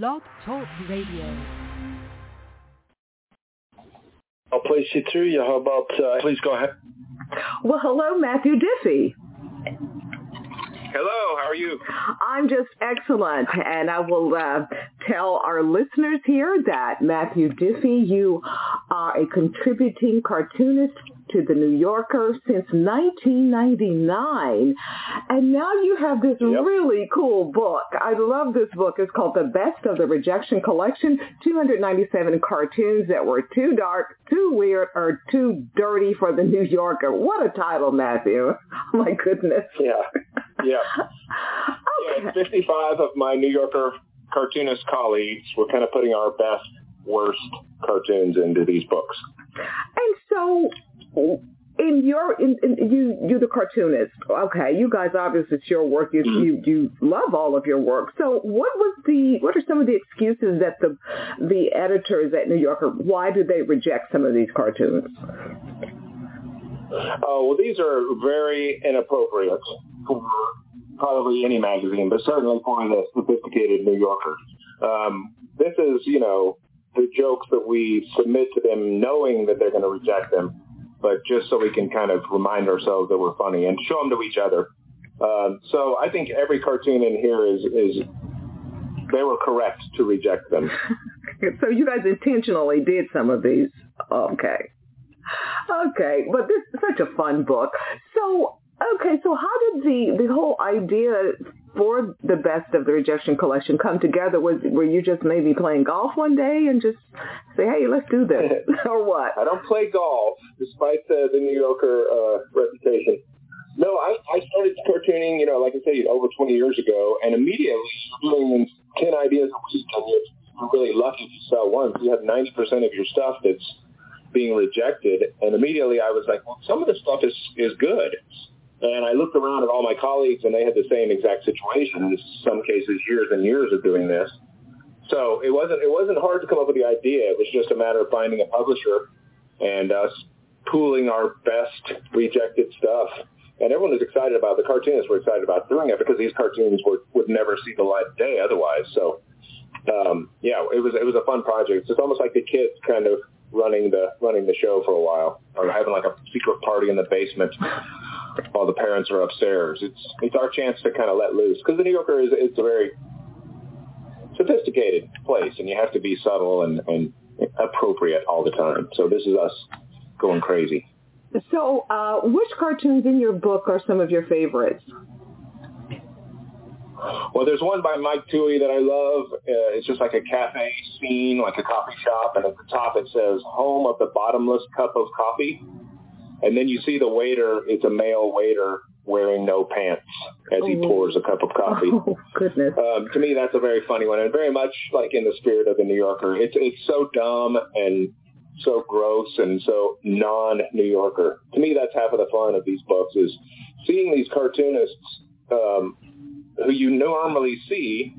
Blog Talk Radio. I'll place you through you. How about, uh, please go ahead. Well, hello, Matthew Diffee. Hello, how are you? I'm just excellent, and I will uh, tell our listeners here that Matthew Diffee, you are a contributing cartoonist to the New Yorker since 1999, and now you have this yep. really cool book. I love this book. It's called The Best of the Rejection Collection, 297 cartoons that were too dark, too weird, or too dirty for the New Yorker. What a title, Matthew. Oh, my goodness. Yeah. Yeah. okay. Yeah, 55 of my New Yorker cartoonist colleagues were kind of putting our best, worst cartoons into these books. And so in your in, in, you you the cartoonist. Okay you guys obviously it's your work. You you you love all of your work. So what was the what are some of the excuses that the the editors at new yorker why did they reject some of these cartoons? Oh well these are very inappropriate for probably any magazine but certainly for the sophisticated new yorker. Um, this is you know the jokes that we submit to them knowing that they're going to reject them but just so we can kind of remind ourselves that we're funny and show them to each other. Uh, so I think every cartoon in here is is they were correct to reject them. so you guys intentionally did some of these. Okay. Okay, but this is such a fun book. So Okay, so how did the the whole idea for the best of the rejection collection come together? Was were you just maybe playing golf one day and just say, hey, let's do this, or what? I don't play golf, despite the the New Yorker uh, reputation. No, I, I started cartooning, you know, like I said, over 20 years ago, and immediately doing 10 ideas a week, and you're really lucky to sell one. You have 90% of your stuff that's being rejected, and immediately I was like, well, some of the stuff is is good. And I looked around at all my colleagues, and they had the same exact situation. In some cases, years and years of doing this. So it wasn't it wasn't hard to come up with the idea. It was just a matter of finding a publisher and us pooling our best rejected stuff. And everyone was excited about it. the cartoonists were excited about doing it because these cartoons would would never see the light of day otherwise. So um, yeah, it was it was a fun project. It's almost like the kids kind of running the running the show for a while, or having like a secret party in the basement while the parents are upstairs. It's it's our chance to kind of let loose because the New Yorker is it's a very sophisticated place, and you have to be subtle and, and appropriate all the time. So this is us going crazy. So, uh, which cartoons in your book are some of your favorites? Well, there's one by Mike Twohy that I love. Uh, it's just like a cafe scene, like a coffee shop, and at the top it says "Home of the Bottomless Cup of Coffee." And then you see the waiter, it's a male waiter wearing no pants as he oh. pours a cup of coffee. Oh, goodness. Um, to me, that's a very funny one and very much like in the spirit of the New Yorker. It's, it's so dumb and so gross and so non-New Yorker. To me, that's half of the fun of these books is seeing these cartoonists um, who you normally see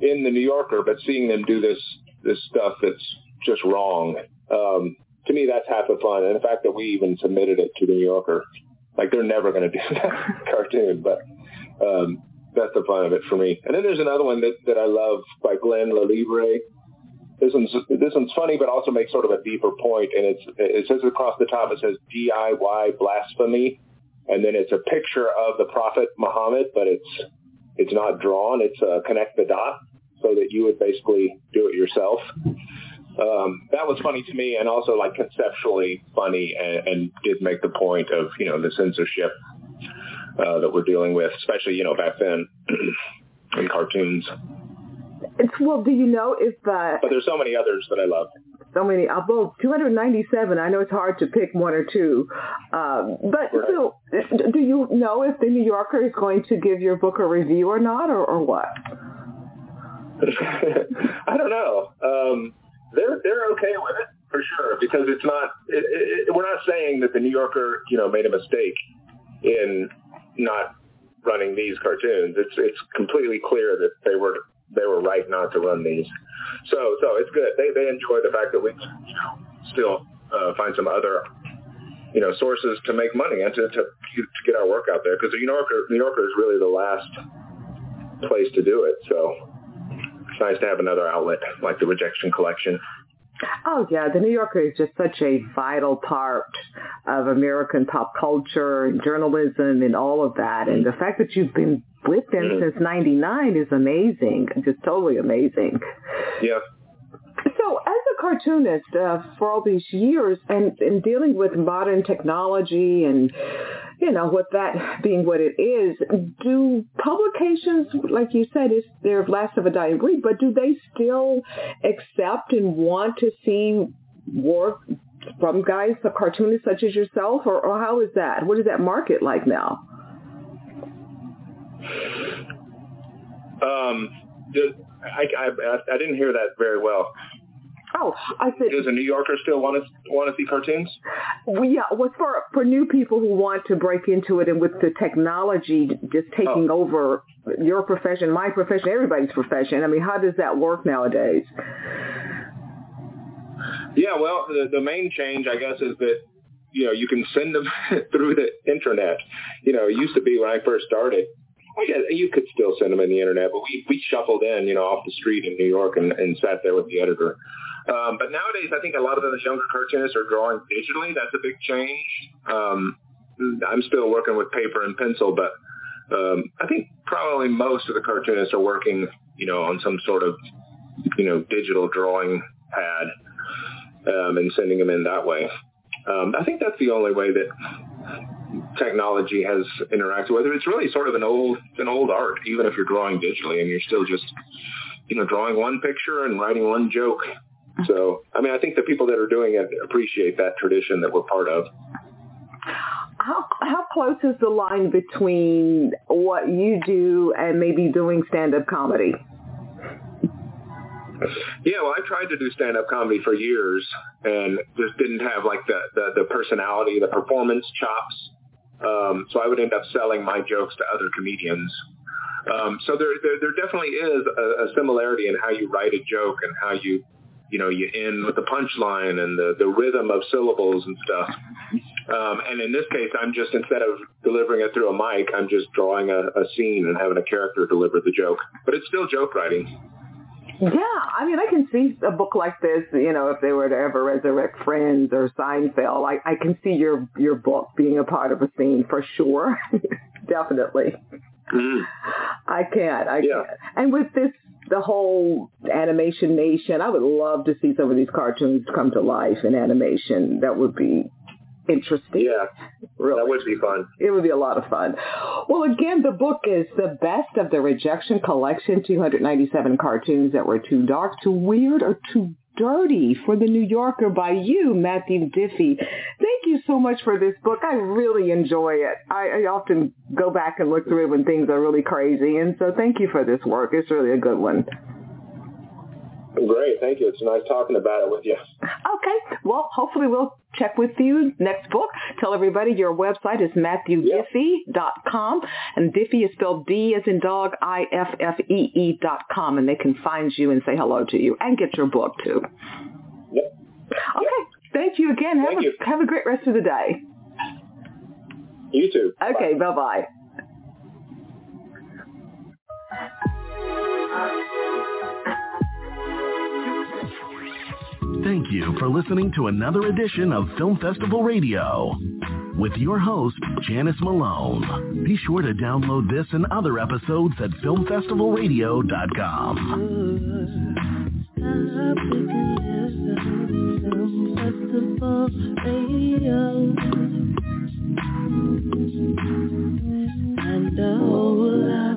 in the New Yorker, but seeing them do this this stuff that's just wrong. Um, to me, that's half the fun. And the fact that we even submitted it to the New Yorker, like they're never going to do that cartoon, but um, that's the fun of it for me. And then there's another one that, that I love by Glen Le Lievre. This one's this one's funny, but also makes sort of a deeper point. And it's it says across the top, it says DIY blasphemy, and then it's a picture of the Prophet Muhammad, but it's it's not drawn. It's uh, connect the dot, so that you would basically do it yourself um, that was funny to me and also like conceptually funny and, and did make the point of, you know, the censorship uh, that we're dealing with, especially, you know, back then in cartoons. It's, well, do you know if... Uh, but there's so many others that I love. So many, uh, well, 297. I know it's hard to pick one or two. Um, but right. so, do you know if the New Yorker is going to give your book a review or not, or, or what? I don't know. Um, they're they're okay with it for sure because it's not. It, it, we're not saying that the New Yorker, you know, made a mistake in not running these cartoons. It's it's completely clear that they were they were right not to run these. So so it's good. They they enjoy the fact that we you know still uh, find some other you know sources to make money and to to, to get our work out there because the New Yorker New Yorker is really the last place to do it. So nice to have another outlet like the Rejection Collection. Oh yeah, the New Yorker is just such a vital part of American pop culture and journalism and all of that. And the fact that you've been with them mm-hmm. since '99 is amazing, just totally amazing. Yeah. So, as a cartoonist uh, for all these years, and, and dealing with modern technology and you know, with that being what it is, do publications, like you said, is they're last of a dying breed, but do they still accept and want to see work from guys, cartoonists such as yourself, or, or how is that? What is that market like now? Um, I, I, I didn't hear that very well. Oh, I said. Does a New Yorker still want to want to see cartoons? Well, yeah, uh, well, for for new people who want to break into it, and with the technology just taking oh. over your profession, my profession, everybody's profession. I mean, how does that work nowadays? Yeah, well, the, the main change, I guess, is that you know you can send them through the internet. You know, it used to be when I first started. I guess you could still send them in the internet, but we we shuffled in, you know, off the street in New York and, and sat there with the editor. Um, but nowadays, I think a lot of those younger cartoonists are drawing digitally. That's a big change. Um, I'm still working with paper and pencil, but um, I think probably most of the cartoonists are working, you know, on some sort of, you know, digital drawing pad um, and sending them in that way. Um, I think that's the only way that technology has interacted with it. It's really sort of an old, an old art, even if you're drawing digitally and you're still just, you know, drawing one picture and writing one joke so, I mean, I think the people that are doing it appreciate that tradition that we're part of. How how close is the line between what you do and maybe doing stand-up comedy? Yeah, well, I tried to do stand-up comedy for years and just didn't have like the the, the personality, the performance chops. Um, so I would end up selling my jokes to other comedians. Um, so there, there, there definitely is a, a similarity in how you write a joke and how you you know, you end with the punchline and the, the rhythm of syllables and stuff. Um, and in this case, I'm just, instead of delivering it through a mic, I'm just drawing a, a scene and having a character deliver the joke. But it's still joke writing. Yeah, I mean, I can see a book like this. You know, if they were to ever resurrect Friends or Seinfeld, I, I can see your your book being a part of a scene for sure. Definitely. Mm. I can't. I yeah. can't. And with this the whole animation nation. I would love to see some of these cartoons come to life in animation. That would be interesting. Yeah, really. that would be fun. It would be a lot of fun. Well, again, the book is the best of the Rejection Collection, 297 cartoons that were too dark, too weird, or too Dirty for the New Yorker by you, Matthew Diffee. Thank you so much for this book. I really enjoy it. I, I often go back and look through it when things are really crazy. And so thank you for this work. It's really a good one. Great, thank you. It's nice talking about it with you. Okay, well, hopefully we'll check with you next book. Tell everybody your website is matthewdiffee.com, and Diffee is spelled D as in dog, I-F-F-E-E dot com, and they can find you and say hello to you and get your book too. Yep. Okay, yep. thank you again. Have, thank a, you. have a great rest of the day. You too. Okay, bye bye. Thank you for listening to another edition of Film Festival Radio with your host, Janice Malone. Be sure to download this and other episodes at filmfestivalradio.com. And the whole world.